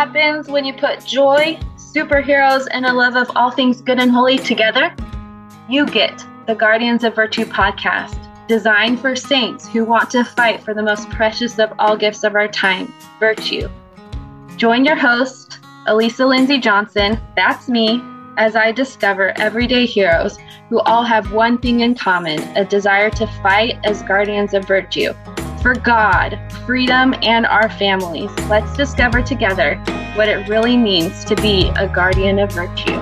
happens when you put joy, superheroes, and a love of all things good and holy together? You get the Guardians of Virtue podcast, designed for saints who want to fight for the most precious of all gifts of our time virtue. Join your host, Elisa Lindsay Johnson, that's me, as I discover everyday heroes who all have one thing in common a desire to fight as guardians of virtue for God, freedom, and our families. Let's discover together what it really means to be a guardian of virtue.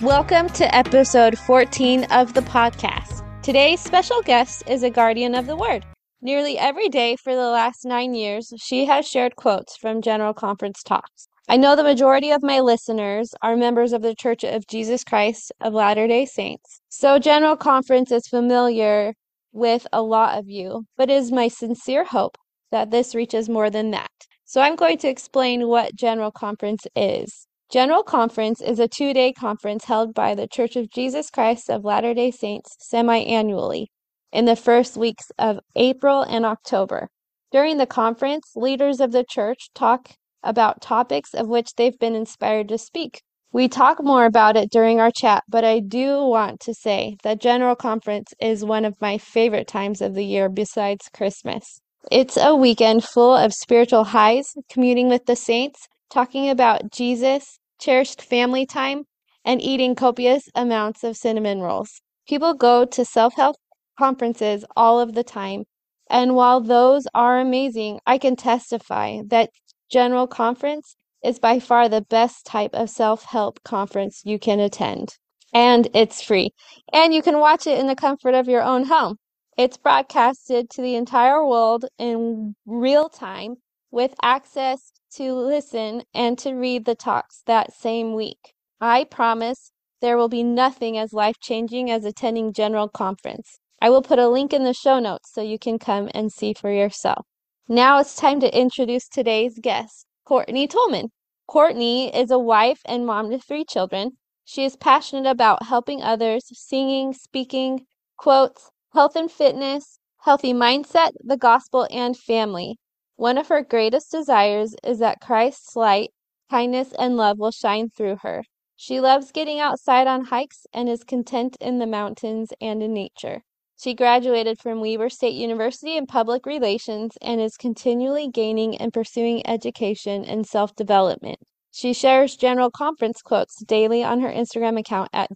Welcome to episode 14 of the podcast. Today's special guest is a guardian of the word. Nearly every day for the last nine years, she has shared quotes from General Conference talks. I know the majority of my listeners are members of the Church of Jesus Christ of Latter day Saints, so General Conference is familiar with a lot of you, but it is my sincere hope that this reaches more than that. So I'm going to explain what General Conference is. General Conference is a two day conference held by the Church of Jesus Christ of Latter day Saints semi annually in the first weeks of April and October. During the conference, leaders of the church talk about topics of which they've been inspired to speak. We talk more about it during our chat, but I do want to say that General Conference is one of my favorite times of the year besides Christmas. It's a weekend full of spiritual highs, communing with the saints, talking about Jesus, cherished family time, and eating copious amounts of cinnamon rolls. People go to self help conferences all of the time, and while those are amazing, I can testify that General Conference is by far the best type of self help conference you can attend. And it's free. And you can watch it in the comfort of your own home. It's broadcasted to the entire world in real time with access to listen and to read the talks that same week. I promise there will be nothing as life changing as attending General Conference. I will put a link in the show notes so you can come and see for yourself. Now it's time to introduce today's guest, Courtney Tolman. Courtney is a wife and mom to three children. She is passionate about helping others, singing, speaking, quotes, health and fitness, healthy mindset, the gospel, and family. One of her greatest desires is that Christ's light, kindness, and love will shine through her. She loves getting outside on hikes and is content in the mountains and in nature. She graduated from Weber State University in Public Relations and is continually gaining and pursuing education and self development. She shares general conference quotes daily on her Instagram account at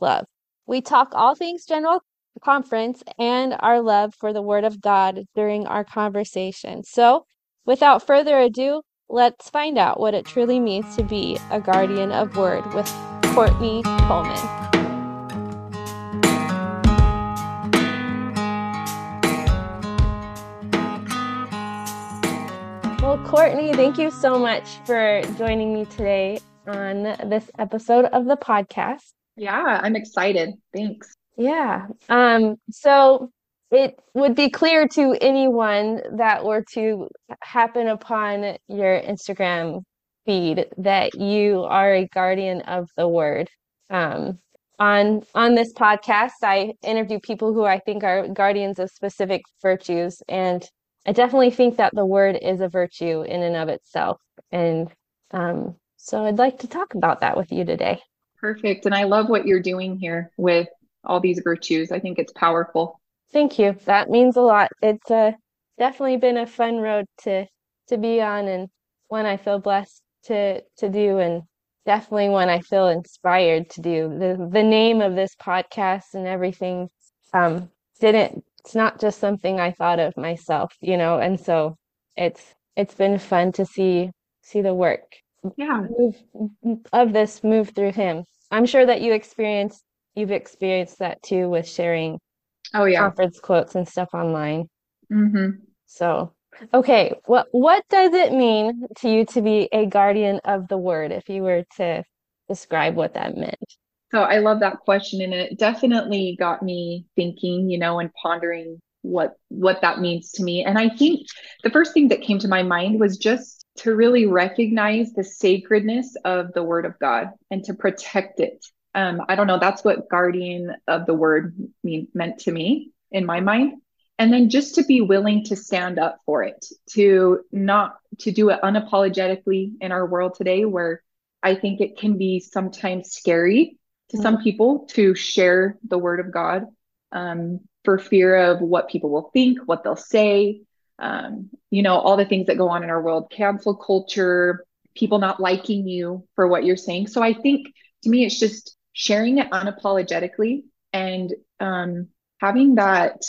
Love. We talk all things general conference and our love for the Word of God during our conversation. So, without further ado, let's find out what it truly means to be a guardian of Word with Courtney Tolman. Well, Courtney, thank you so much for joining me today on this episode of the podcast. Yeah, I'm excited. Thanks. Yeah. Um, so it would be clear to anyone that were to happen upon your Instagram feed that you are a guardian of the word. Um, on on this podcast, I interview people who I think are guardians of specific virtues, and I definitely think that the word is a virtue in and of itself. And um, so I'd like to talk about that with you today. Perfect. And I love what you're doing here with all these virtues. I think it's powerful. Thank you. That means a lot. It's uh, definitely been a fun road to to be on and one I feel blessed to to do and definitely one I feel inspired to do. The the name of this podcast and everything um didn't it's not just something I thought of myself, you know, and so it's it's been fun to see see the work yeah move, of this move through him. I'm sure that you experienced you've experienced that too with sharing oh yeah conference quotes and stuff online mm-hmm. so okay what what does it mean to you to be a guardian of the word if you were to describe what that meant so i love that question and it definitely got me thinking you know and pondering what what that means to me and i think the first thing that came to my mind was just to really recognize the sacredness of the word of God and to protect it. Um, I don't know, that's what guardian of the word mean, meant to me in my mind. And then just to be willing to stand up for it, to not to do it unapologetically in our world today, where I think it can be sometimes scary to mm-hmm. some people to share the word of God um, for fear of what people will think, what they'll say, um, you know, all the things that go on in our world, cancel culture, people not liking you for what you're saying. So I think to me, it's just sharing it unapologetically and um, having that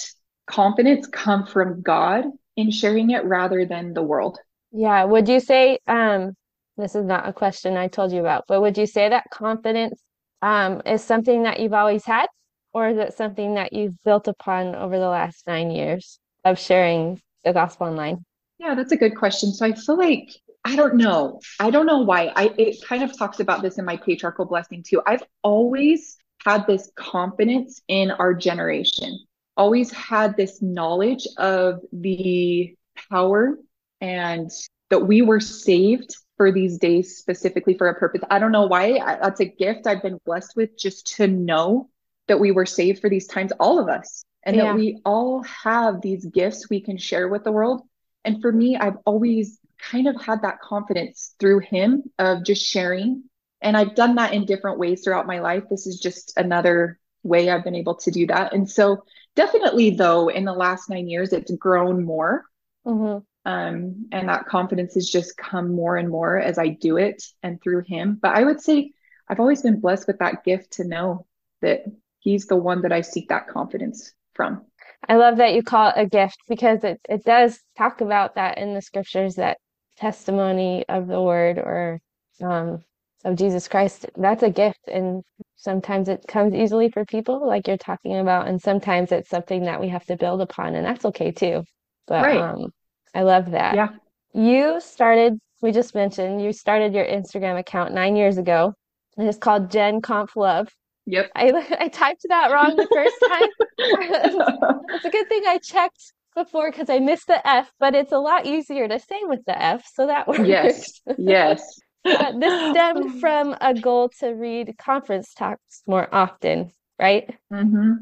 confidence come from God in sharing it rather than the world. Yeah. Would you say, um, this is not a question I told you about, but would you say that confidence um, is something that you've always had, or is it something that you've built upon over the last nine years of sharing the gospel online? Yeah, that's a good question. So I feel like I don't know. I don't know why. I it kind of talks about this in my patriarchal blessing too. I've always had this confidence in our generation. Always had this knowledge of the power and that we were saved for these days specifically for a purpose. I don't know why. I, that's a gift I've been blessed with just to know that we were saved for these times, all of us and yeah. that we all have these gifts we can share with the world. And for me, I've always kind of had that confidence through him of just sharing. And I've done that in different ways throughout my life. This is just another way I've been able to do that. And so, definitely, though, in the last nine years, it's grown more. Mm-hmm. Um, and that confidence has just come more and more as I do it and through him. But I would say I've always been blessed with that gift to know that he's the one that I seek that confidence from. I love that you call it a gift because it, it does talk about that in the scriptures that testimony of the word or um, of Jesus Christ, that's a gift. And sometimes it comes easily for people, like you're talking about, and sometimes it's something that we have to build upon, and that's okay too. But right. um, I love that. Yeah. You started, we just mentioned, you started your Instagram account nine years ago, and it's called Gen Conf Love. Yep. I I typed that wrong the first time. it's a good thing I checked before because I missed the F, but it's a lot easier to say with the F, so that works. Yes. Yes. this stemmed from a goal to read conference talks more often, right? Mm-hmm.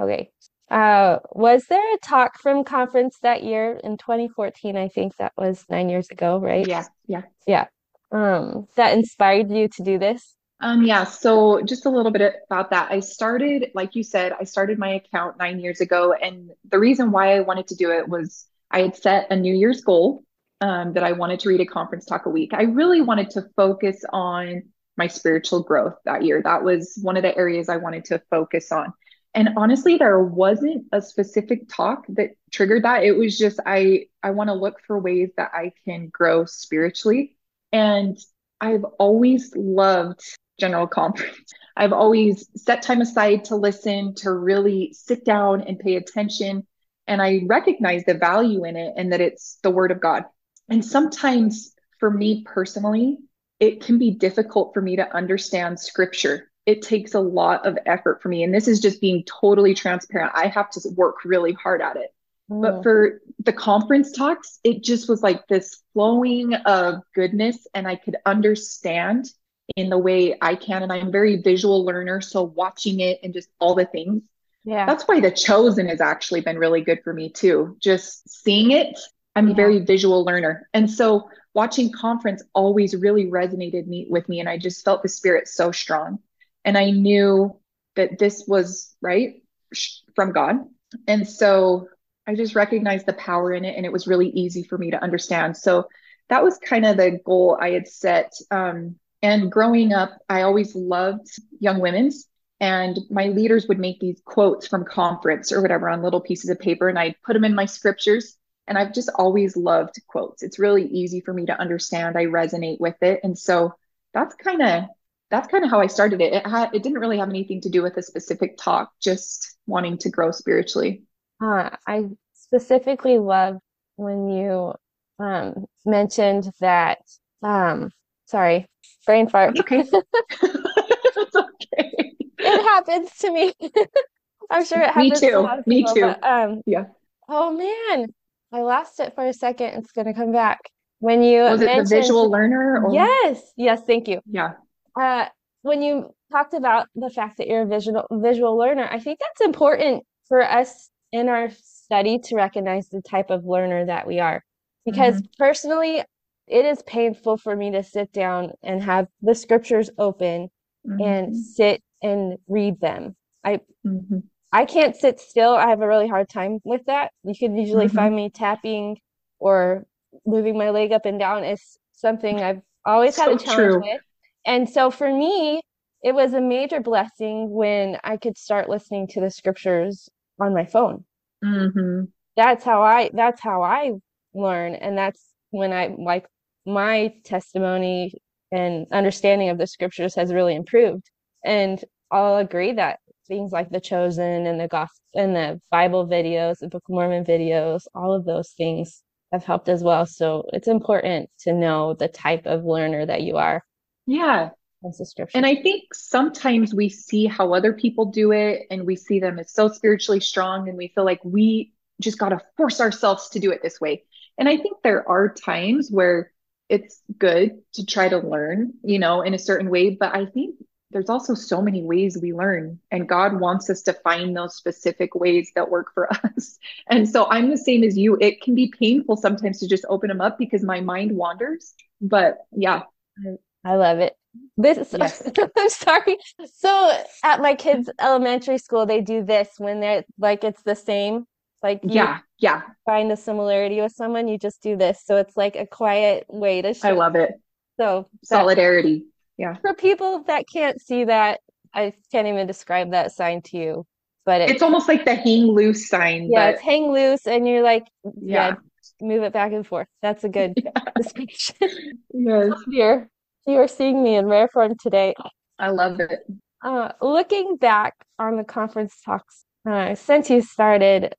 Okay. Uh, was there a talk from conference that year in 2014? I think that was nine years ago, right? Yeah. Yeah. Yeah. Um, that inspired you to do this? Um, yeah, so just a little bit about that. I started, like you said, I started my account nine years ago. And the reason why I wanted to do it was I had set a New Year's goal um, that I wanted to read a conference talk a week. I really wanted to focus on my spiritual growth that year. That was one of the areas I wanted to focus on. And honestly, there wasn't a specific talk that triggered that. It was just I I want to look for ways that I can grow spiritually. And I've always loved general conference. I've always set time aside to listen, to really sit down and pay attention. And I recognize the value in it and that it's the word of God. And sometimes for me personally, it can be difficult for me to understand scripture. It takes a lot of effort for me. And this is just being totally transparent. I have to work really hard at it. Mm. But for the conference talks, it just was like this flowing of goodness, and I could understand in the way I can. And I'm very visual learner. So watching it and just all the things. Yeah. That's why The Chosen has actually been really good for me too. Just seeing it, I'm yeah. a very visual learner. And so watching conference always really resonated me with me. And I just felt the spirit so strong. And I knew that this was right from God. And so I just recognized the power in it and it was really easy for me to understand. So that was kind of the goal I had set. Um, and growing up, I always loved young women's. And my leaders would make these quotes from conference or whatever on little pieces of paper, and I'd put them in my scriptures. And I've just always loved quotes. It's really easy for me to understand. I resonate with it. And so that's kind of that's kind of how I started it. It had it didn't really have anything to do with a specific talk, just wanting to grow spiritually. Uh, I specifically love when you um, mentioned that. Um, sorry, brain fart. Okay. it's okay. It happens to me. I'm sure it happens to me too. me people, too. But, um, yeah. Oh man, I lost it for a second. It's gonna come back. when you was it the visual learner? Or... Yes, yes, thank you. Yeah. Uh, when you talked about the fact that you're a visual visual learner, I think that's important for us in our study to recognize the type of learner that we are. Because mm-hmm. personally, it is painful for me to sit down and have the scriptures open mm-hmm. and sit and read them. I mm-hmm. I can't sit still. I have a really hard time with that. You can usually mm-hmm. find me tapping or moving my leg up and down is something I've always so had a challenge true. with. And so for me, it was a major blessing when I could start listening to the scriptures on my phone. Mm-hmm. That's how I that's how I learn. And that's when I like my testimony and understanding of the scriptures has really improved. And I'll agree that things like the chosen and the gospel and the Bible videos, the Book of Mormon videos, all of those things have helped as well. So it's important to know the type of learner that you are. Yeah. And I think sometimes we see how other people do it and we see them as so spiritually strong and we feel like we just got to force ourselves to do it this way. And I think there are times where it's good to try to learn, you know, in a certain way. But I think there's also so many ways we learn and god wants us to find those specific ways that work for us. And so i'm the same as you. It can be painful sometimes to just open them up because my mind wanders but yeah. I love it. This yes. i'm sorry. So at my kids elementary school they do this when they're like it's the same like yeah yeah. find a similarity with someone you just do this. So it's like a quiet way to show i love it. So solidarity. Yeah. For people that can't see that i can't even describe that sign to you but it, it's almost like the hang loose sign yeah but... it's hang loose and you're like yeah, yeah. move it back and forth. That's a good yeah. description. Yes. You're you're seeing me in rare form today. I love it. Uh, looking back on the conference talks uh, since you started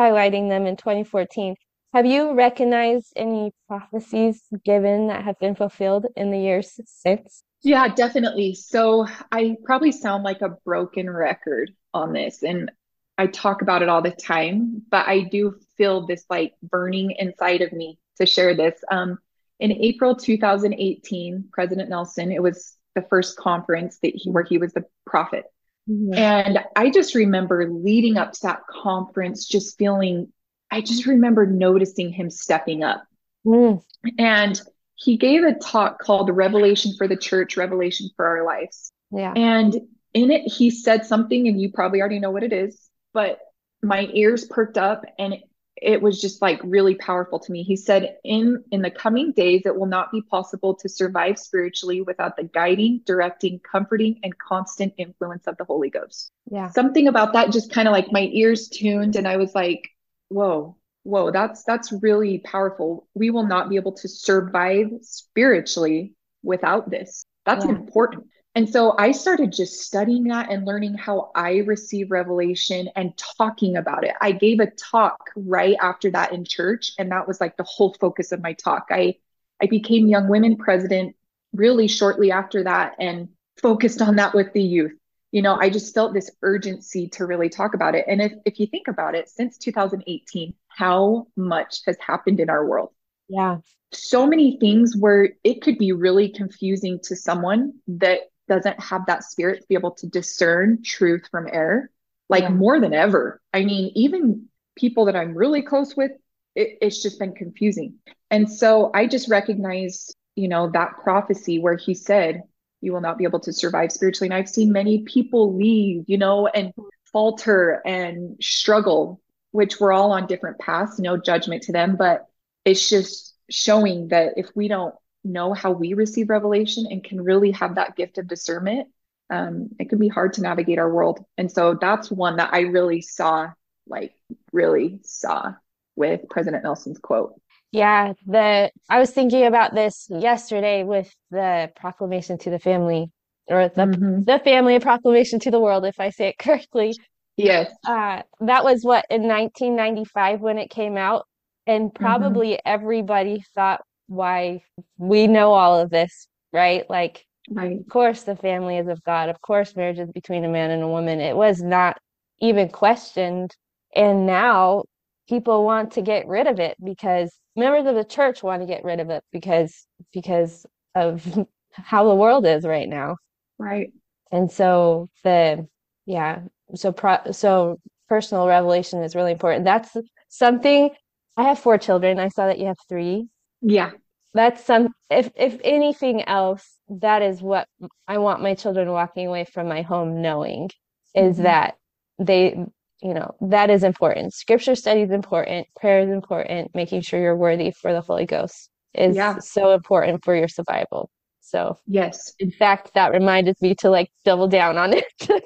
highlighting them in 2014 have you recognized any prophecies given that have been fulfilled in the years since yeah, definitely. So I probably sound like a broken record on this, and I talk about it all the time, but I do feel this like burning inside of me to share this. Um, in April 2018, President Nelson, it was the first conference that he where he was the prophet. Mm-hmm. And I just remember leading up to that conference, just feeling, I just remember noticing him stepping up. Mm. And he gave a talk called Revelation for the Church, Revelation for Our Lives. Yeah. And in it, he said something, and you probably already know what it is, but my ears perked up and it, it was just like really powerful to me. He said, in in the coming days, it will not be possible to survive spiritually without the guiding, directing, comforting, and constant influence of the Holy Ghost. Yeah. Something about that just kind of like my ears tuned, and I was like, whoa, whoa that's that's really powerful we will not be able to survive spiritually without this that's yeah. important and so i started just studying that and learning how i receive revelation and talking about it i gave a talk right after that in church and that was like the whole focus of my talk i i became young women president really shortly after that and focused on that with the youth you know i just felt this urgency to really talk about it and if, if you think about it since 2018 how much has happened in our world. Yeah. So many things where it could be really confusing to someone that doesn't have that spirit to be able to discern truth from error, like yeah. more than ever. I mean, even people that I'm really close with, it, it's just been confusing. And so I just recognize, you know, that prophecy where he said, you will not be able to survive spiritually. And I've seen many people leave, you know, and falter and struggle which we're all on different paths, no judgment to them, but it's just showing that if we don't know how we receive revelation and can really have that gift of discernment, um, it can be hard to navigate our world. And so that's one that I really saw, like really saw with President Nelson's quote. Yeah, the I was thinking about this yesterday with the proclamation to the family or the mm-hmm. the family proclamation to the world, if I say it correctly. Yes. Uh, that was what in 1995 when it came out. And mm-hmm. probably mm-hmm. everybody thought, why we know all of this, right? Like, right. of course, the family is of God. Of course, marriage is between a man and a woman. It was not even questioned. And now people want to get rid of it because members of the church want to get rid of it because because of how the world is right now. Right. And so the yeah, so pro, so personal revelation is really important. That's something I have four children. I saw that you have three. Yeah. That's some if if anything else, that is what I want my children walking away from my home knowing is mm-hmm. that they you know that is important. Scripture study is important. Prayer is important. Making sure you're worthy for the holy ghost is yeah. so important for your survival. So yes. in fact that reminded me to like double down on it.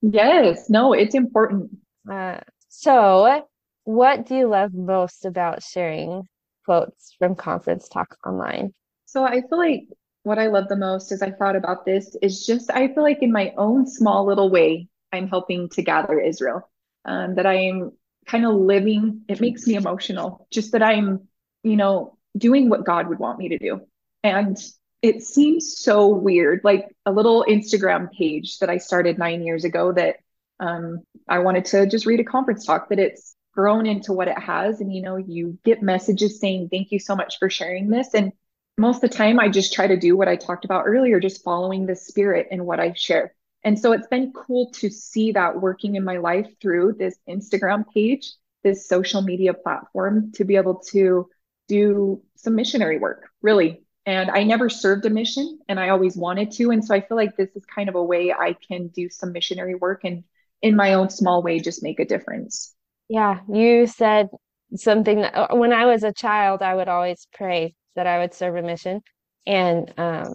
Yes. No it's important. Uh, so what do you love most about sharing quotes from conference talk online so i feel like what i love the most as i thought about this is just i feel like in my own small little way i'm helping to gather israel um, that I'm kind of living. It makes me emotional just that I'm, you know, doing what God would want me to do. And it seems so weird, like a little Instagram page that I started nine years ago that um, I wanted to just read a conference talk that it's grown into what it has. And, you know, you get messages saying, thank you so much for sharing this. And most of the time, I just try to do what I talked about earlier, just following the spirit in what I share. And so it's been cool to see that working in my life through this Instagram page, this social media platform, to be able to do some missionary work, really. And I never served a mission and I always wanted to. And so I feel like this is kind of a way I can do some missionary work and in my own small way just make a difference. Yeah, you said something that uh, when I was a child, I would always pray that I would serve a mission. And um,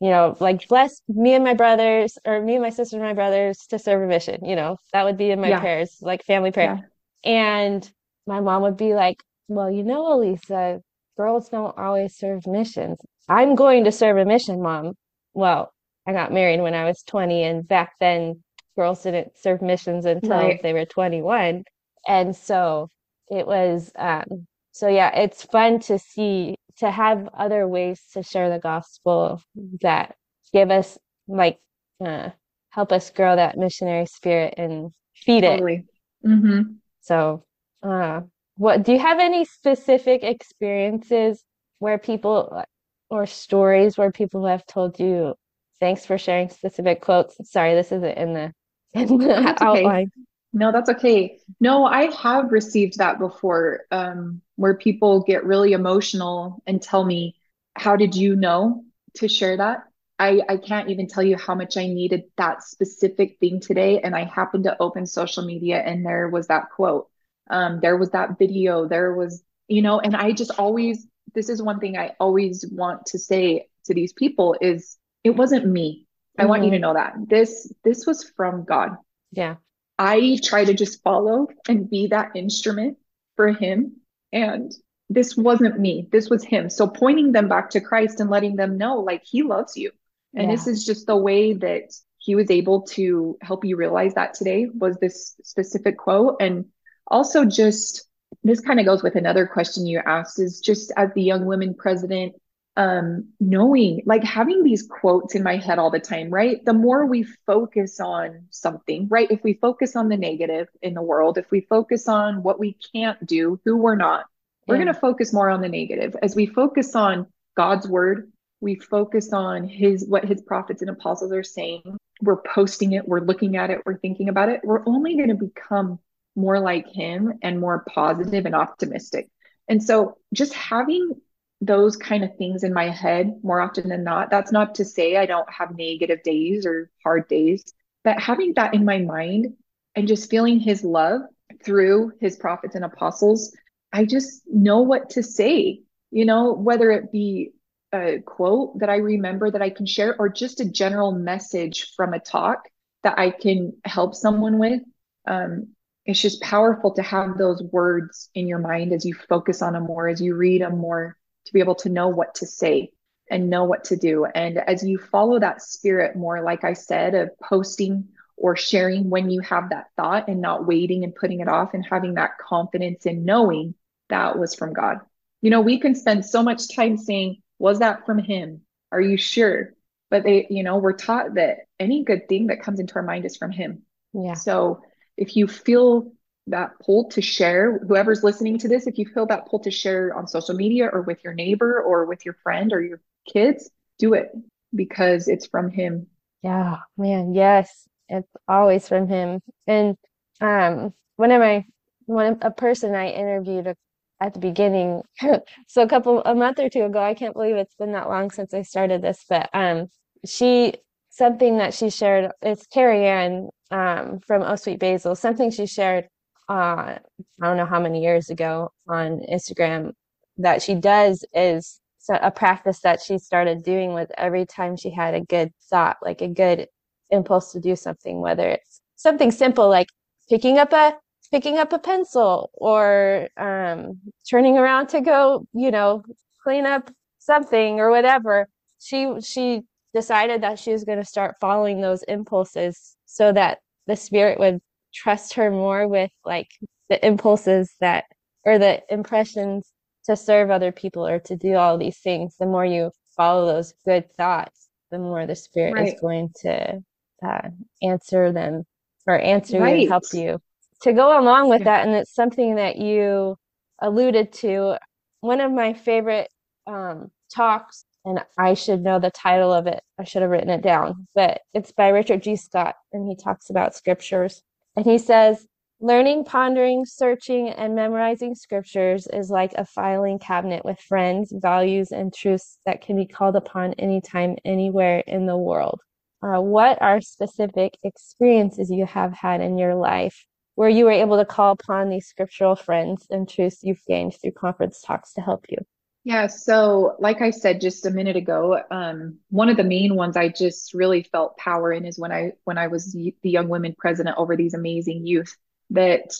you know, like bless me and my brothers or me and my sisters and my brothers to serve a mission, you know, that would be in my yeah. prayers, like family prayer. Yeah. And my mom would be like, well, you know, Elisa, girls don't always serve missions. I'm going to serve a mission, mom. Well, I got married when I was 20, and back then girls didn't serve missions until right. they were 21. And so it was, um, so yeah, it's fun to see to have other ways to share the gospel that give us like uh, help us grow that missionary spirit and feed totally. it. Mm-hmm. So, uh, what do you have any specific experiences where people or stories where people have told you, "Thanks for sharing specific quotes"? Sorry, this isn't in the in the outline. Okay. No, that's okay. No, I have received that before, um, where people get really emotional and tell me, How did you know to share that? I, I can't even tell you how much I needed that specific thing today. And I happened to open social media and there was that quote. Um, there was that video. There was, you know, and I just always, this is one thing I always want to say to these people is it wasn't me. I mm-hmm. want you to mm-hmm. know that this this was from God. Yeah. I try to just follow and be that instrument for him. And this wasn't me, this was him. So pointing them back to Christ and letting them know, like, he loves you. And yeah. this is just the way that he was able to help you realize that today was this specific quote. And also, just this kind of goes with another question you asked is just as the young women president, um, knowing, like having these quotes in my head all the time, right? The more we focus on something, right? If we focus on the negative in the world, if we focus on what we can't do, who we're not, we're going to focus more on the negative. As we focus on God's word, we focus on his what his prophets and apostles are saying. We're posting it, we're looking at it, we're thinking about it. We're only going to become more like him and more positive and optimistic. And so just having those kind of things in my head more often than not. That's not to say I don't have negative days or hard days, but having that in my mind and just feeling his love through his prophets and apostles, I just know what to say, you know, whether it be a quote that I remember that I can share or just a general message from a talk that I can help someone with. Um, it's just powerful to have those words in your mind as you focus on them more, as you read them more, to be able to know what to say and know what to do. And as you follow that spirit more, like I said, of posting or sharing when you have that thought and not waiting and putting it off and having that confidence in knowing that was from God. You know, we can spend so much time saying, Was that from Him? Are you sure? But they, you know, we're taught that any good thing that comes into our mind is from Him. Yeah. So if you feel that pull to share, whoever's listening to this, if you feel that pull to share on social media or with your neighbor or with your friend or your kids, do it because it's from him. Yeah, man, yes. It's always from him. And um one of my one a person I interviewed at the beginning, so a couple a month or two ago, I can't believe it's been that long since I started this, but um she something that she shared, it's Carrie Ann um from Oh Sweet Basil, something she shared uh I don't know how many years ago on Instagram that she does is a practice that she started doing with every time she had a good thought, like a good impulse to do something, whether it's something simple like picking up a picking up a pencil or um, turning around to go, you know, clean up something or whatever. She she decided that she was going to start following those impulses so that the spirit would trust her more with like the impulses that or the impressions to serve other people or to do all these things the more you follow those good thoughts the more the spirit right. is going to uh, answer them or answer right. you and help you to go along with that and it's something that you alluded to one of my favorite um, talks and i should know the title of it i should have written it down but it's by richard g scott and he talks about scriptures and he says Learning, pondering, searching, and memorizing scriptures is like a filing cabinet with friends, values, and truths that can be called upon anytime, anywhere in the world. Uh, what are specific experiences you have had in your life where you were able to call upon these scriptural friends and truths you've gained through conference talks to help you? Yeah, so like I said just a minute ago, um, one of the main ones I just really felt power in is when I when I was the young women president over these amazing youth that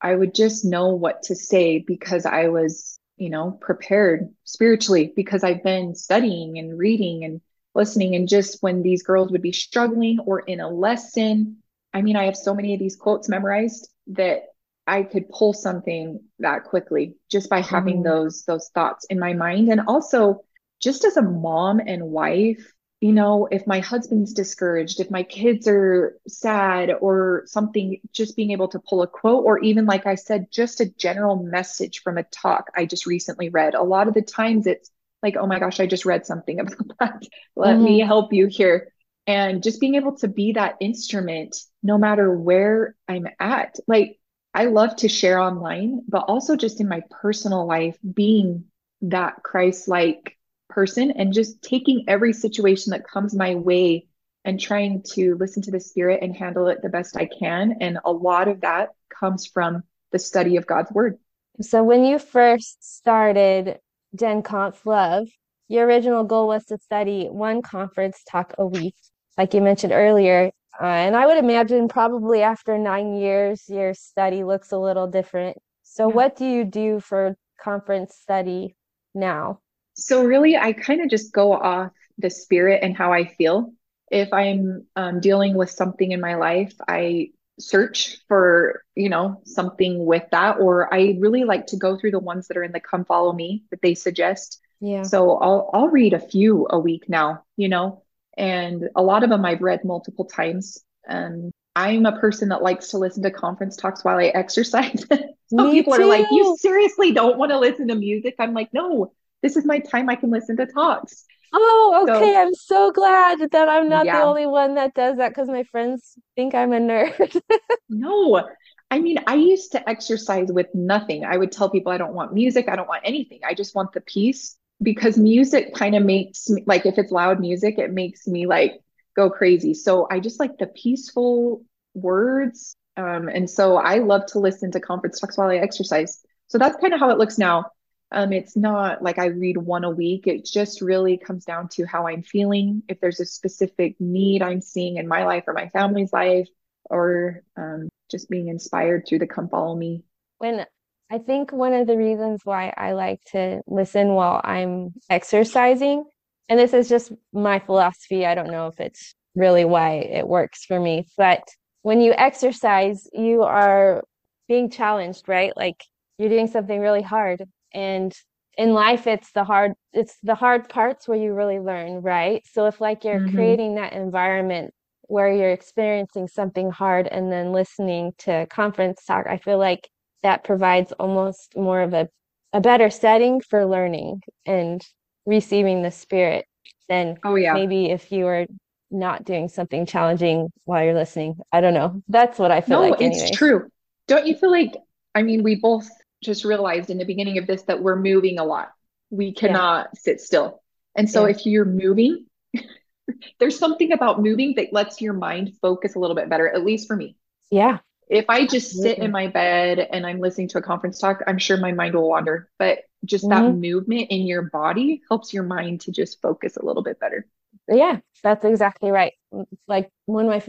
I would just know what to say because I was, you know, prepared spiritually because I've been studying and reading and listening. And just when these girls would be struggling or in a lesson, I mean, I have so many of these quotes memorized that I could pull something that quickly just by having mm. those those thoughts in my mind. And also just as a mom and wife, you know, if my husband's discouraged, if my kids are sad or something, just being able to pull a quote, or even like I said, just a general message from a talk I just recently read. A lot of the times it's like, oh my gosh, I just read something about that. Let mm-hmm. me help you here. And just being able to be that instrument no matter where I'm at. Like, I love to share online, but also just in my personal life, being that Christ like person and just taking every situation that comes my way and trying to listen to the spirit and handle it the best I can. And a lot of that comes from the study of God's word. So when you first started Gen Conf Love, your original goal was to study one conference talk a week, like you mentioned earlier. Uh, and I would imagine probably after nine years, your study looks a little different. So, yeah. what do you do for conference study now? So really, I kind of just go off the spirit and how I feel. If I'm um, dealing with something in my life, I search for you know something with that, or I really like to go through the ones that are in the "Come Follow Me" that they suggest. Yeah. So I'll I'll read a few a week now, you know, and a lot of them I've read multiple times. And I'm a person that likes to listen to conference talks while I exercise. Some Me people too. are like, "You seriously don't want to listen to music?" I'm like, "No." this is my time I can listen to talks. Oh, okay. So, I'm so glad that I'm not yeah. the only one that does that because my friends think I'm a nerd. no, I mean, I used to exercise with nothing. I would tell people I don't want music, I don't want anything. I just want the peace because music kind of makes me like if it's loud music, it makes me like go crazy. So I just like the peaceful words. Um, and so I love to listen to conference talks while I exercise. So that's kind of how it looks now. Um, it's not like I read one a week. It just really comes down to how I'm feeling. If there's a specific need I'm seeing in my life or my family's life, or um, just being inspired through the Come Follow Me. When I think one of the reasons why I like to listen while I'm exercising, and this is just my philosophy, I don't know if it's really why it works for me, but when you exercise, you are being challenged, right? Like you're doing something really hard and in life it's the hard it's the hard parts where you really learn right so if like you're mm-hmm. creating that environment where you're experiencing something hard and then listening to conference talk, I feel like that provides almost more of a, a better setting for learning and receiving the spirit than Oh yeah. maybe if you were not doing something challenging while you're listening. I don't know. That's what I feel No, like it's anyways. true. Don't you feel like, I mean, we both just realized in the beginning of this that we're moving a lot. We Yeah. cannot sit still. And so Yeah. if you're moving, there's something about moving that lets your mind focus a little bit better, at least for me. Yeah. If I just sit in my bed and I'm listening to a conference talk, I'm sure my mind will wander. But just that hmm movement in your body helps your mind to just focus a little bit better. Yeah, that's exactly right. Mm, Like when my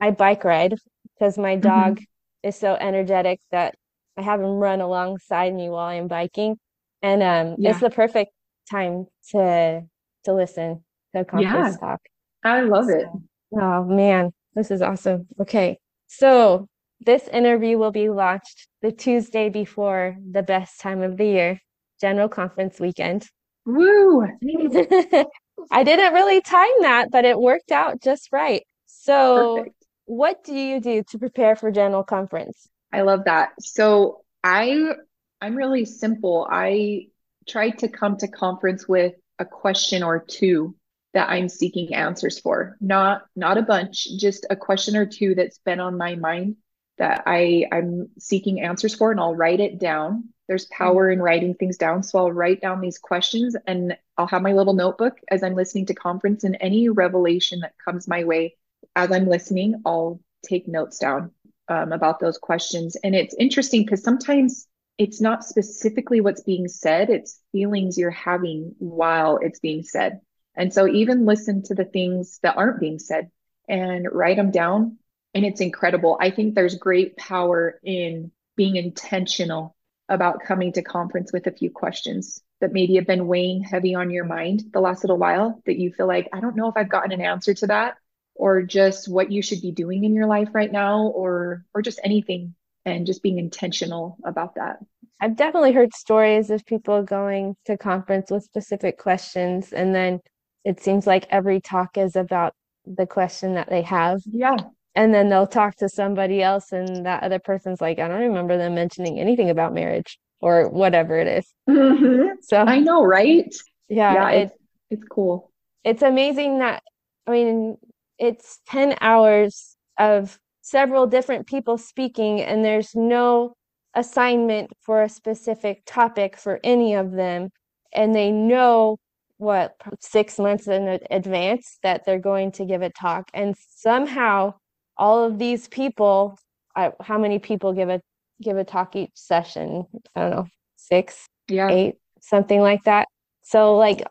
I bike ride because my dog hmm is so energetic that I have him run alongside me while I'm biking, and um, it's the perfect time to to listen to a Yeah. conference talk. I love it. Oh man, this is awesome. Okay, so this interview will be launched the Tuesday before the best time of the year, General Conference weekend. Woo. I didn't really time that, but it worked out just right. So, Perfect. what do you do to prepare for General Conference? I love that. So I I'm really simple. I try to come to conference with a question or two that I'm seeking answers for. Not not a bunch, just a question or two that's been on my mind that I I'm seeking answers for and I'll write it down. There's power in writing things down, so I'll write down these questions and I'll have my little notebook as I'm listening to conference and any revelation that comes my way as I'm listening, I'll take notes down um, about those questions. And it's interesting because sometimes it's not specifically what's being said, it's feelings you're having while it's being said. And so even listen to the things that aren't being said and write them down. And it's incredible. I think there's great power in being intentional about coming to conference with a few questions that maybe have been weighing heavy on your mind the last little while that you feel like, I don't know if I've gotten an answer to that or just what you should be doing in your life right now or or just anything and just being intentional about that. I've definitely heard stories of people going to conference with specific questions, and then it seems like every talk is about the question that they have. Yeah. And then they'll talk to somebody else, and that other person's like, I don't remember them mentioning anything about marriage or whatever it is. Mhm. So, I know, right? yeah, Yeah, it it's it's cool. it's amazing that, I mean, it's 10 hours of several different people speaking, and there's no assignment for a specific topic for any of them. And they know what, six months in advance that they're going to give a talk. And somehow, all of these people, I, how many people give a give a talk each session? I don't know, six, Yeah. eight, something like that. So like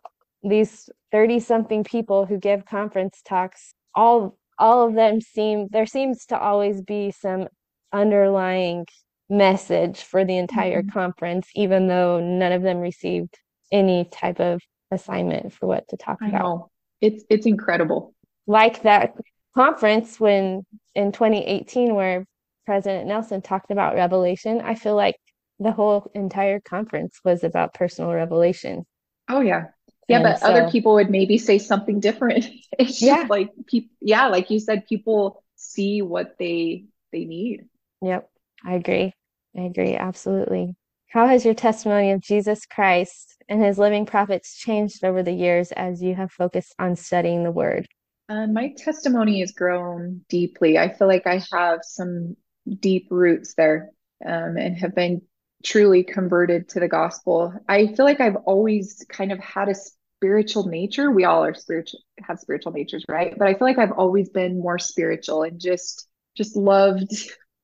these 30 something people who give conference talks, all all of them seem there seems to always be some underlying message for the entire Mhm. conference, even though none of them received any type of assignment for what to talk I about. know. It's it's incredible. Like that conference when in 2018 where President Nelson talked about revelation, I feel like the whole entire conference was about personal revelation. Oh yeah. Yeah, And but other people would maybe say something different. It's yeah, just like people, yeah, like you said, people see what they they need. yep, I agree. I agree, absolutely. How has your testimony of Jesus Christ and his living prophets changed over the years as you have focused on studying the word? Uh, my testimony has grown deeply. I feel like I have some deep roots there, um, and have been truly converted to the gospel. I feel like I've always kind of had a spiritual nature. We all are spiritual, have spiritual natures, right? But I feel like I've always been more spiritual and just just loved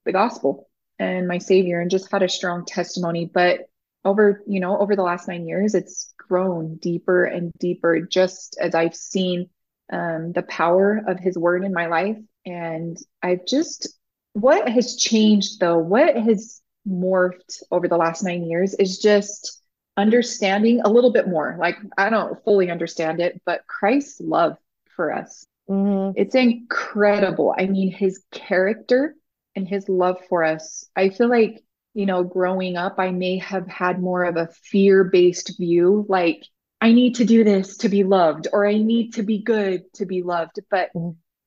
the gospel and my Savior and just had a strong testimony. But over, you know, over the last nine years, it's grown deeper and deeper just as I've seen um, the power of his word in my life. And I've just, what has changed though, what has morphed over the last nine years is just understanding a little bit more. Like, I don't fully understand it, but Christ's love for us, hmm it's incredible. I mean, his character and his love for us. I feel like, you know, growing up, I may have had more of a fear-based view, like, I need to do this to be loved, or I need to be good to be loved. But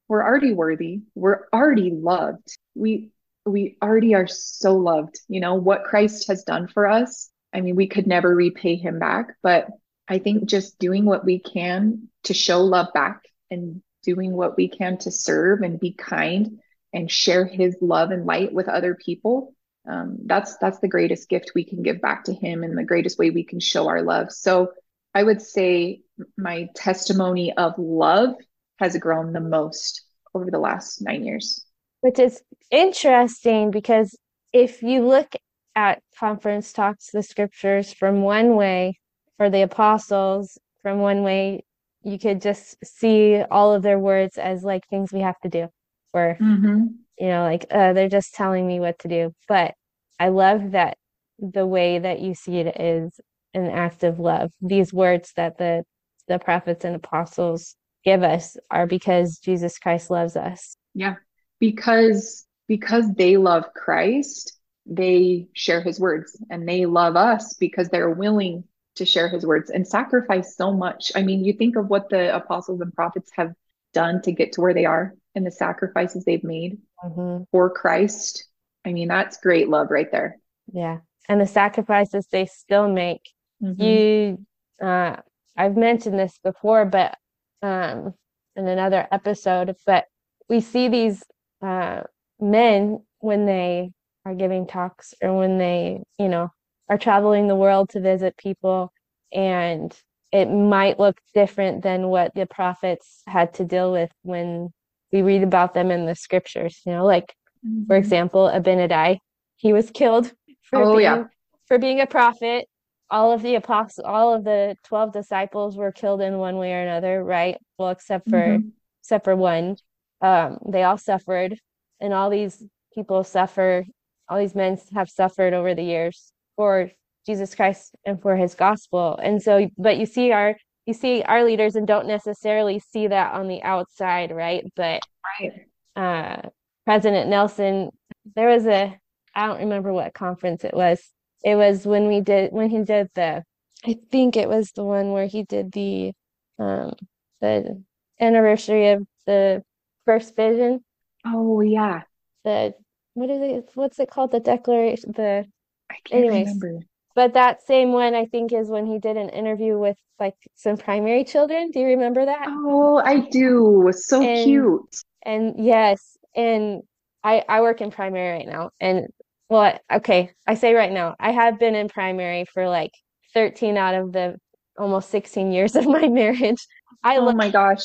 we're already worthy. We're already loved. We we already are so loved. You know, what Christ has done for us. I mean, we could never repay him back, but I think just doing what we can to show love back and doing what we can to serve and be kind and share his love and light with other people um, that's that's the greatest gift we can give back to him and the greatest way we can show our love so i would say my testimony of love has grown the most over the last nine years which is interesting because if you look at conference talks the scriptures from one way for the apostles from one way you could just see all of their words as like things we have to do or mm-hmm. you know like uh, they're just telling me what to do but i love that the way that you see it is an act of love these words that the the prophets and apostles give us are because jesus christ loves us yeah because because they love christ they share his words and they love us because they're willing to share his words and sacrifice so much. I mean, you think of what the apostles and prophets have done to get to where they are and the sacrifices they've made mm-hmm. for Christ. I mean, that's great love right there. Yeah. And the sacrifices they still make. Mm-hmm. You uh I've mentioned this before, but um in another episode, but we see these uh men when they are giving talks or when they, you know, are traveling the world to visit people and it might look different than what the prophets had to deal with when we read about them in the scriptures you know like mm-hmm. for example abinadi he was killed for oh, being, yeah. for being a prophet all of the apostles all of the 12 disciples were killed in one way or another right well except for mm-hmm. except for one um, they all suffered and all these people suffer all these men have suffered over the years for Jesus Christ and for his gospel. And so but you see our you see our leaders and don't necessarily see that on the outside, right? But right. Uh, President Nelson, there was a I don't remember what conference it was. It was when we did when he did the I think it was the one where he did the um the anniversary of the first vision. Oh yeah. The what is it what's it called? The declaration the I can't Anyways, remember. But that same one, I think, is when he did an interview with like some primary children. Do you remember that? Oh, I do. So and, cute. And yes, and I I work in primary right now, and well, okay, I say right now, I have been in primary for like 13 out of the almost 16 years of my marriage. I oh my gosh.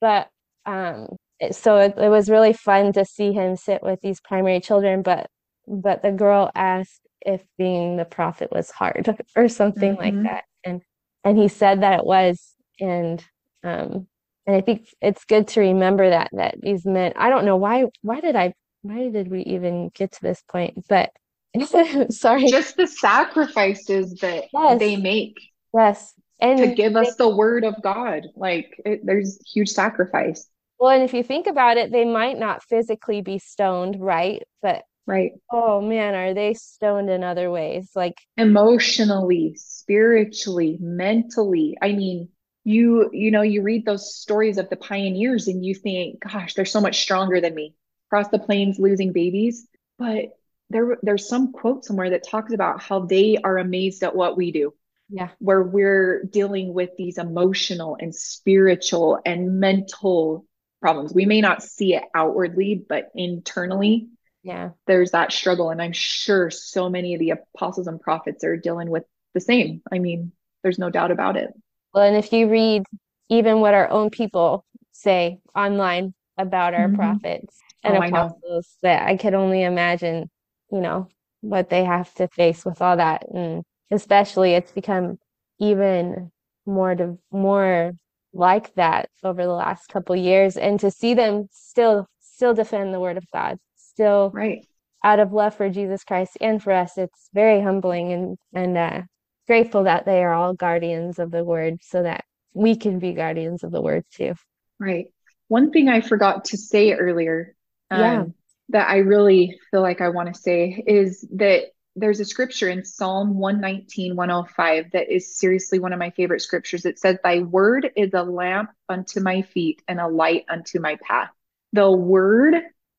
But um, so it, it was really fun to see him sit with these primary children. But but the girl asked if being the prophet was hard or something mm-hmm. like that and and he said that it was and um and i think it's good to remember that that these men i don't know why why did i why did we even get to this point but sorry just the sacrifices that yes. they make yes and to give us the word of god like it, there's huge sacrifice well and if you think about it they might not physically be stoned right but Right. Oh man, are they stoned in other ways? Like emotionally, spiritually, mentally. I mean, you you know, you read those stories of the pioneers and you think, gosh, they're so much stronger than me. Across the plains losing babies, but there there's some quote somewhere that talks about how they are amazed at what we do. Yeah. Where we're dealing with these emotional and spiritual and mental problems. We may not see it outwardly, but internally yeah there's that struggle and i'm sure so many of the apostles and prophets are dealing with the same i mean there's no doubt about it well and if you read even what our own people say online about our mm-hmm. prophets and oh, that i could only imagine you know what they have to face with all that and especially it's become even more to more like that over the last couple years and to see them still still defend the word of god still right out of love for Jesus Christ and for us. It's very humbling and and uh, grateful that they are all guardians of the word, so that we can be guardians of the word too. Right. One thing I forgot to say earlier, um, yeah. that I really feel like I want to say is that there's a scripture in Psalm 119, 105 that is seriously one of my favorite scriptures. It says, Thy word is a lamp unto my feet and a light unto my path. the word,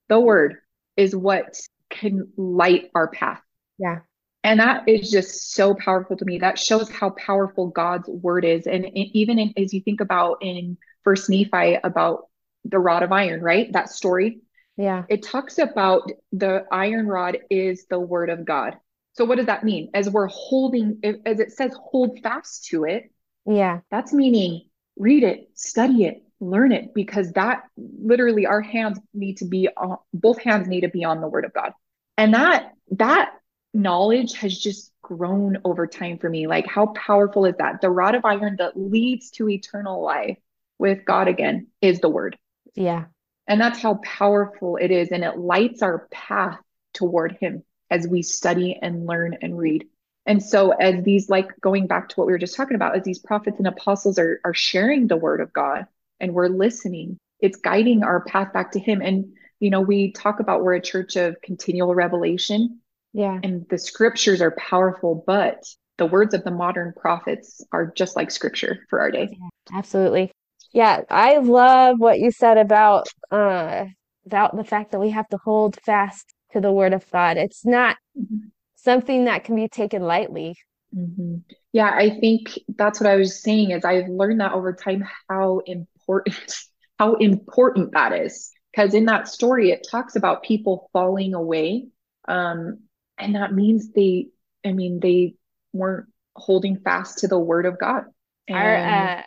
the word is what can light our path. Yeah. And that is just so powerful to me. That shows how powerful God's word is. And even in, as you think about in First Nephi about the rod of iron, right? That story. Yeah. It talks about the iron rod is the word of God. So what does that mean? As we're holding, as it says, hold fast to it. Yeah. That's meaning read it, study it, learn it, because that literally our hands need to be on, both hands need to be on the word of God. And that, that knowledge has just grown over time for me. Like, how powerful is that? The rod of iron that leads to eternal life with God again is the word. Yeah. And that's how powerful it is. And it lights our path toward Him as we study and learn and read. And so, as these, like going back to what we were just talking about, as these prophets and apostles are, are sharing the word of God and we're listening, it's guiding our path back to Him. And, you know, we talk about we're a church of continual revelation. Yeah. And the scriptures are powerful, but the words of the modern prophets are just like scripture for our day. Yeah, absolutely. Yeah, I love what you said about uh about the fact that we have to hold fast to the word of God. It's not mm-hmm. something that can be taken lightly. Mm-hmm. Yeah, I think that's what I was saying is I've learned that over time how important how important that is. Because in that story it talks about people falling away. Um, and that means they I mean they weren't holding fast to the word of God. And Our, uh,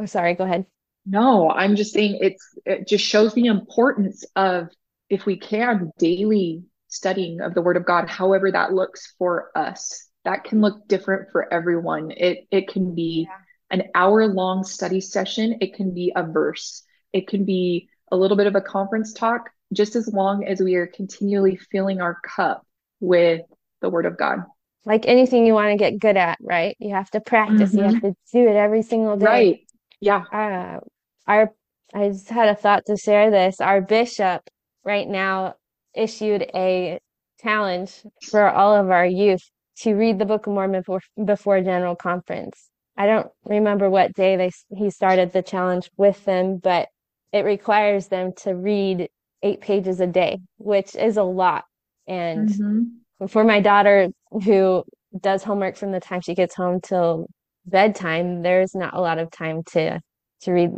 oh sorry, go ahead. No, I'm just saying it's it just shows the importance of if we can daily studying of the word of God, however that looks for us. That can look different for everyone. It it can be yeah. an hour long study session, it can be a verse, it can be a little bit of a conference talk, just as long as we are continually filling our cup with the word of God. Like anything you want to get good at, right? You have to practice, mm-hmm. you have to do it every single day. Right. Yeah. Uh, our I just had a thought to share this. Our bishop right now issued a challenge for all of our youth to read the Book of Mormon before, before General Conference. I don't remember what day they he started the challenge with them, but it requires them to read eight pages a day, which is a lot. And mm-hmm. for my daughter who does homework from the time she gets home till bedtime, there's not a lot of time to to read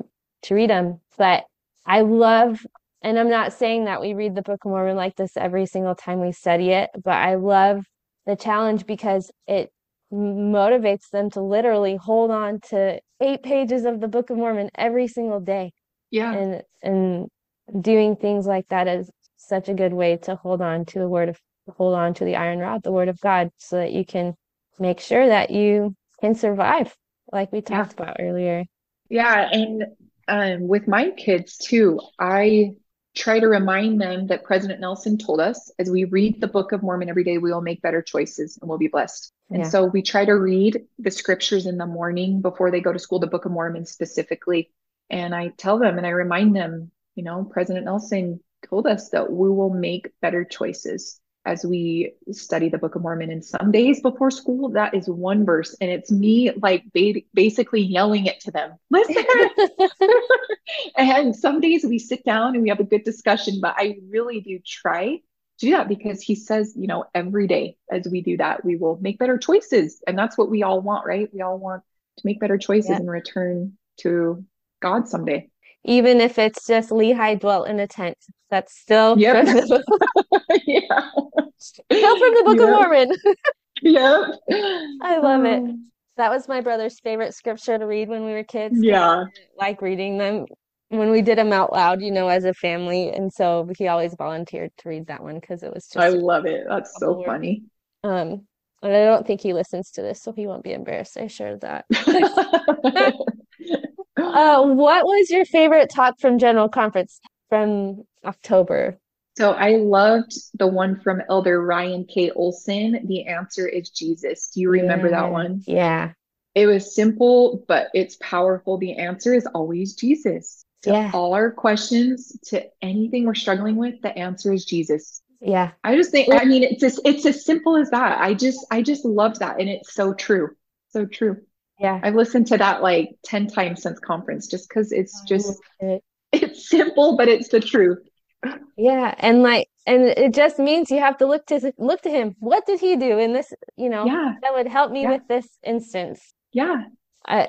to read them. But I love, and I'm not saying that we read the Book of Mormon like this every single time we study it, but I love the challenge because it motivates them to literally hold on to eight pages of the Book of Mormon every single day. Yeah. And and doing things like that is such a good way to hold on to the word of hold on to the iron rod, the word of God, so that you can make sure that you can survive, like we talked yeah. about earlier. Yeah, and um, with my kids too, I try to remind them that President Nelson told us as we read the Book of Mormon every day, we will make better choices and we'll be blessed. And yeah. so we try to read the scriptures in the morning before they go to school, the Book of Mormon specifically. And I tell them and I remind them, you know, President Nelson told us that we will make better choices as we study the Book of Mormon. And some days before school, that is one verse, and it's me like ba- basically yelling it to them. Listen. and some days we sit down and we have a good discussion, but I really do try to do that because he says, you know, every day as we do that, we will make better choices, and that's what we all want, right? We all want to make better choices yeah. and return to God someday even if it's just Lehi dwelt in a tent. That's still yep. from the, yeah. still from the Book yep. of Mormon. yeah. I love it. Um, that was my brother's favorite scripture to read when we were kids. Yeah. Like reading them when we did them out loud, you know, as a family. And so he always volunteered to read that one because it was just I love it. That's so funny. Um and I don't think he listens to this, so he won't be embarrassed. I shared that. Uh, what was your favorite talk from General Conference from October? So I loved the one from Elder Ryan K. Olsen. The answer is Jesus. Do you remember yeah. that one? Yeah. It was simple, but it's powerful. The answer is always Jesus. Yeah. all our questions, to anything we're struggling with, the answer is Jesus. Yeah. I just think I mean it's just, it's as simple as that. I just I just loved that and it's so true. So true. Yeah. I've listened to that like 10 times since conference just because it's just it. it's simple, but it's the truth. Yeah, and like and it just means you have to look to look to him. What did he do in this, you know, Yeah. that would help me Yeah. with this instance? Yeah. I,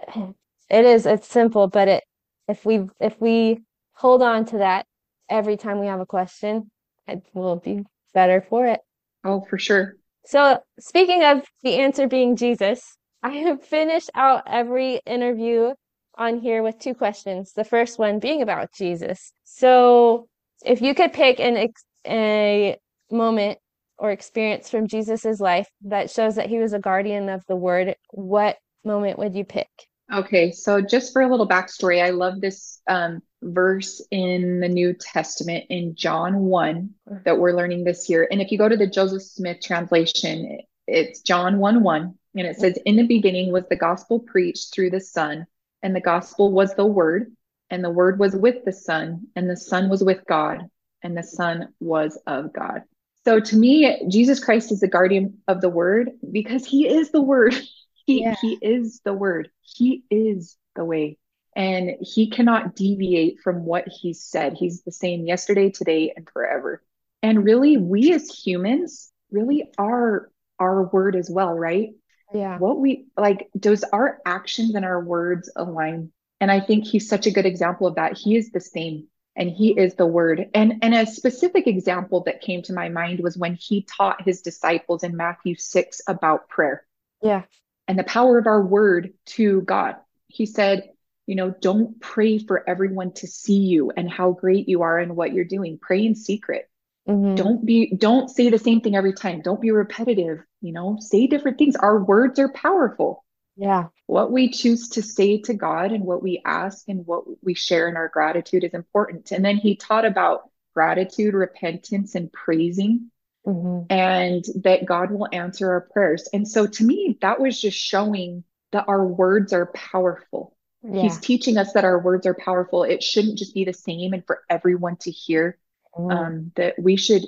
it is, it's simple, but it if we if we hold on to that every time we have a question, it will be better for it. Oh, for sure. So, speaking of the answer being Jesus, I have finished out every interview on here with two questions. The first one being about Jesus. So, if you could pick an ex a moment or experience from Jesus's life that shows that he was a guardian of the word, what moment would you pick? Okay, so just for a little backstory, I love this um, verse in the New Testament in John 1 that we're learning this year. And if you go to the Joseph Smith translation, it's John 1 1, and it says, In the beginning was the gospel preached through the Son, and the gospel was the Word, and the Word was with the Son, and the Son was with God, and the Son was of God. So to me, Jesus Christ is the guardian of the Word because He is the Word. He, Yeah. he is the Word. He is the way. And he cannot deviate from what he said. He's the same yesterday, today, and forever. And really, we as humans really are our word as well, right? Yeah. What we like, does our actions and our words align? And I think he's such a good example of that. He is the same and he is the word. And and a specific example that came to my mind was when he taught his disciples in Matthew 6 about prayer Yeah. and the power of our word to God. He said, you know, don't pray for everyone to see you and how great you are and what you're doing. Pray in secret. Mhm. Don't be don't say the same thing every time. Don't be repetitive, you know. Say different things. Our words are powerful. Yeah. What we choose to say to God and what we ask and what we share in our gratitude is important. And then he taught about gratitude, repentance and praising Mhm. and that God will answer our prayers. And so to me, that was just showing that our words are powerful. Yeah. He's teaching us that our words are powerful. It shouldn't just be the same and for everyone to hear. Mhm. Um, that we should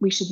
we should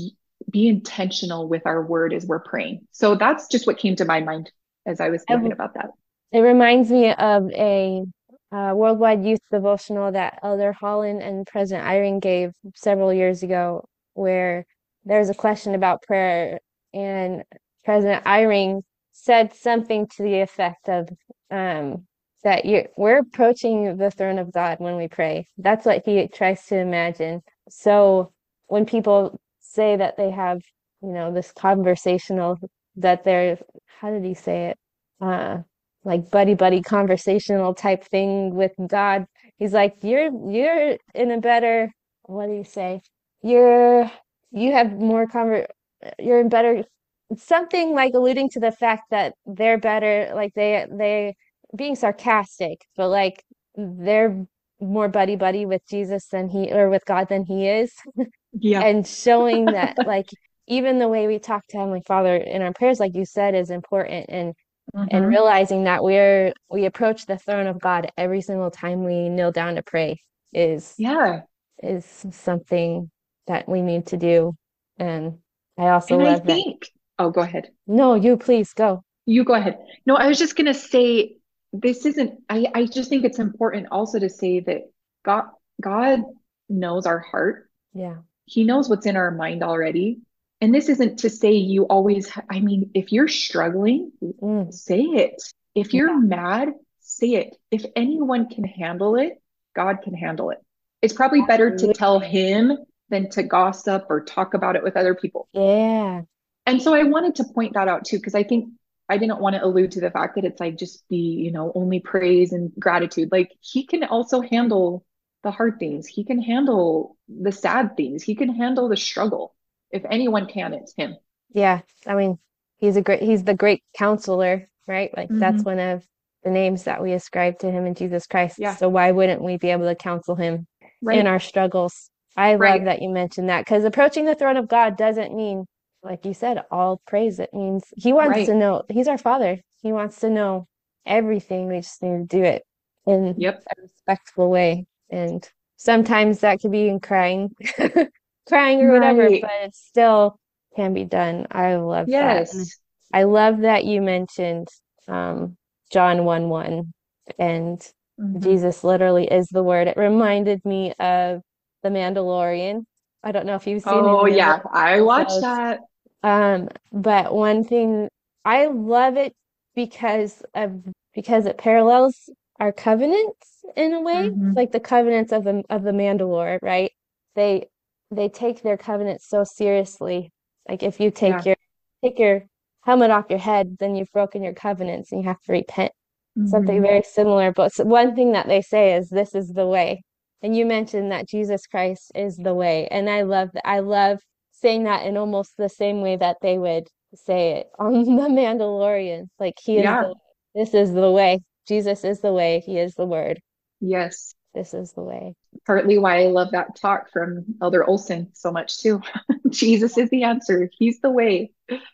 be intentional with our word as we're praying. So that's just what came to my mind as I was thinking about that. It reminds me of a uh, worldwide youth devotional that Elder Holland and President Eyring gave several years ago, where there's a question about prayer, and President Eyring said something to the effect of um, that you we're approaching the throne of God when we pray. That's what he tries to imagine. So when people say that they have, you know, this conversational, that they're, how did he say it? Uh, like buddy buddy conversational type thing with God. He's like, you're you're in a better, what do you say? You're you have more conver you're in better something like alluding to the fact that they're better, like they they being sarcastic, but like they're more buddy buddy with Jesus than he or with God than he is Yeah. and showing that like even the way we talk to Heavenly Father in our prayers, like you said, is important and and Mhm. realizing that we're we approach the throne of God every single time we kneel down to pray is Yeah. is something that we need to do. And I also And I love that. oh, go ahead. No, you please go. You go ahead. No, I was just going to say this isn't, I, I just think it's important also to say that God, God knows our heart. Yeah. He knows what's in our mind already. And this isn't to say you always, ha- I mean, if you're struggling, Mm, say it. If you're Yeah. mad, say it. If anyone can handle it, God can handle it. It's probably better to tell him than to gossip or talk about it with other people. yeah. And so I wanted to point that out too, because I think I didn't want to allude to the fact that it's like just be, you know, only praise and gratitude. Like he can also handle the hard things. He can handle the sad things. He can handle the struggle. If anyone can, it's him. Yeah. I mean, he's a great he's the great counselor, right? Like that's Mhm. one of the names that we ascribe to him in Jesus Christ. Yeah. So why wouldn't we be able to counsel him Right. in our struggles? I love Right. that you mentioned that because approaching the throne of God doesn't mean, like you said, all praise. It means he wants Right. to know, he's our father. He wants to know everything. We just need to do it in Yep. a respectful way. And sometimes that could be in crying, crying or whatever, Right. but it still can be done. I love that. And Yes. I love that you mentioned um, John 1 1 and Mhm. Jesus literally is the word. It reminded me of The Mandalorian. I don't know if you've seen Oh yeah, I watched that. Um, but one thing I love it because of because it parallels our covenants in a way, Mhm. like the covenants of the of the Mandalore, right? They they take their covenants so seriously. Like if you take Yeah. your take your helmet off your head, then you've broken your covenants and you have to repent. Something Mhm. very similar. But one thing that they say is this is the way. And you mentioned that Jesus Christ is the way. And I love that. I love saying that in almost the same way that they would say it on The Mandalorian. Like he is Yeah. the this is the way. Jesus is the way. He is the word. Yes. This is the way. Partly why I love that talk from Elder Olsen so much too. Jesus is the answer. He's the way.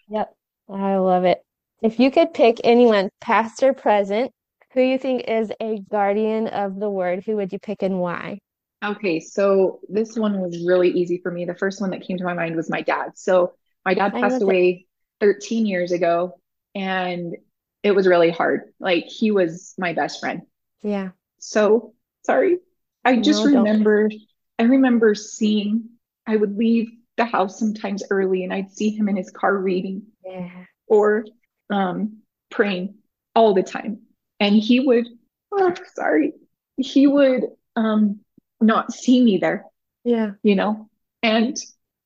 Yep. I love it. If you could pick anyone, past or present, who you think is a guardian of the word, who would you pick and why? Okay, so this one was really easy for me. The first one that came to my mind was my dad. So my dad I passed it. away 13 years ago, and it was really hard. Like he was my best friend. Yeah. So sorry. I just No, don't. remember, I remember seeing, I would leave the house sometimes early and I'd see him in his car reading Yeah. or um, praying all the time. And he would, oh, sorry, he would um, not see me there, Yeah. you know, and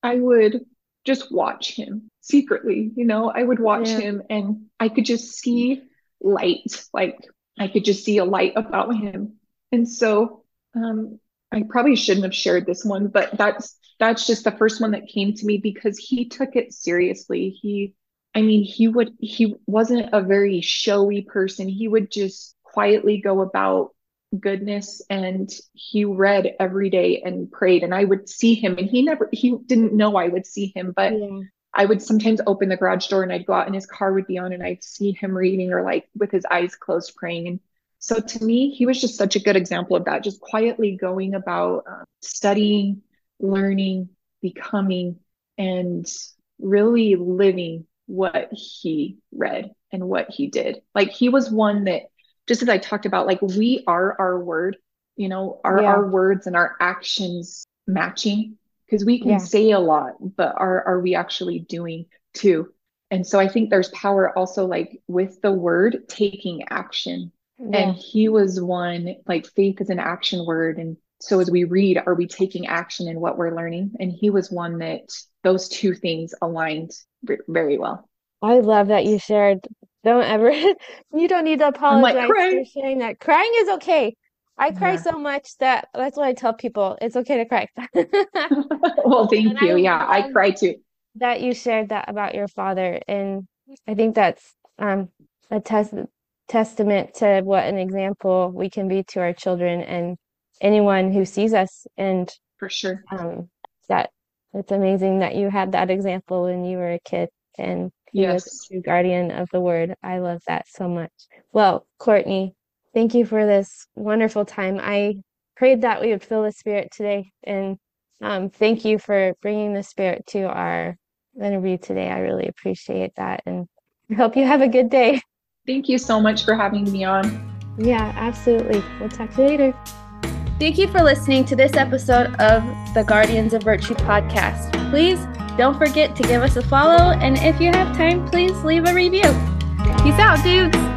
I would just watch him secretly, you know, I would watch Yeah. him and I could just see light, like I could just see a light about him. And so um, I probably shouldn't have shared this one, but that's that's just the first one that came to me because he took it seriously. He I mean, he would, he wasn't a very showy person. He would just quietly go about goodness and he read every day and prayed. And I would see him and he never, he didn't know I would see him, but Yeah. I would sometimes open the garage door and I'd go out and his car would be on and I'd see him reading or like with his eyes closed praying. And so to me, he was just such a good example of that, just quietly going about um, studying, learning, becoming, and really living what he read and what he did. Like he was one that, just as I talked about, like we are our word, you know, are Yeah. our words and our actions matching? Because we can Yeah. say a lot, but are are we actually doing too? And so I think there's power also like with the word taking action. Yeah. And he was one, like faith is an action word. And so as we read, are we taking action in what we're learning? And he was one that those two things aligned v- very well. I love that you shared. Don't ever, you don't need to I'm like, apologize for cry. sharing that. Crying is okay. I cry Yeah. so much that that's what I tell people. It's okay to cry. Well, thank And I you. Yeah, I cry too. that you shared that about your father. And I think that's um, a tes testament to what an example we can be to our children and anyone who sees us. And For sure. um, that it's amazing that you had that example when you were a kid and he was a true guardian of the word. I love that so much. Well, Courtney, thank you for this wonderful time. I prayed that we would feel the Spirit today, and um, thank you for bringing the Spirit to our interview today. I really appreciate that, and I hope you have a good day. Thank you so much for having me on. Yeah, absolutely. We'll talk to you later. Thank you for listening to this episode of the Guardians of Virtue podcast. Please don't forget to give us a follow, and if you have time, please leave a review. Peace out, dudes.